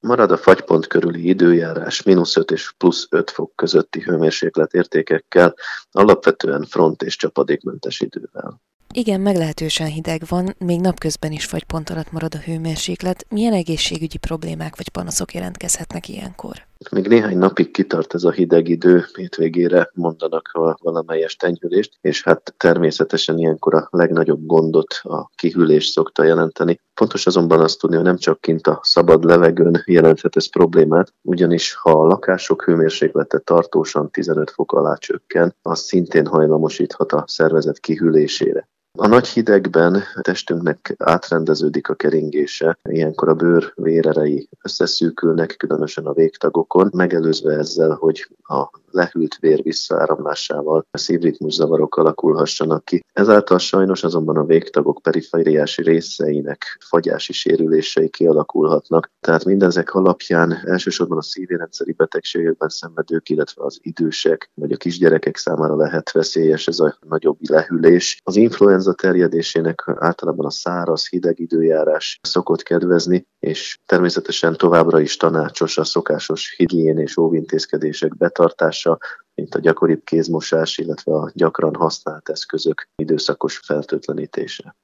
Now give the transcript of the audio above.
Marad a fagypont körüli időjárás mínusz 5 és plusz 5 fok közötti hőmérséklet értékekkel, alapvetően front és csapadékmentes idővel. Igen, meglehetősen hideg van, még napközben is fagypont alatt marad a hőmérséklet. Milyen egészségügyi problémák vagy panaszok jelentkezhetnek ilyenkor? Még néhány napig kitart ez a hideg idő, hétvégére mondanak a valamelyes tenyhülést, és hát természetesen ilyenkor a legnagyobb gondot a kihűlés szokta jelenteni. Fontos azonban azt tudni, hogy nem csak kint a szabad levegőn jelenthet ez problémát, ugyanis ha a lakások hőmérséklete tartósan 15 fok alá csökken, az szintén hajlamosíthat a szervezet kihűlésére. A nagy hidegben a testünknek átrendeződik a keringése, ilyenkor a bőr vérerei összeszűkülnek, különösen a végtagokon, megelőzve ezzel, hogy a lehűlt vér visszaáramlásával a szívritmus zavarok alakulhassanak ki. Ezáltal sajnos azonban a végtagok perifériási részeinek fagyási sérülései kialakulhatnak. Tehát mindezek alapján elsősorban a szívérendszeri betegségekben szenvedők, illetve az idősek vagy a kisgyerekek számára lehet veszélyes ez a nagyobb lehűlés. Az influenza terjedésének általában a száraz, hideg időjárás szokott kedvezni, és természetesen továbbra is tanácsos a szokásos higién és óvintézkedések betartása, megoldása, mint a gyakoribb kézmosás, illetve a gyakran használt eszközök időszakos feltöltlenítése.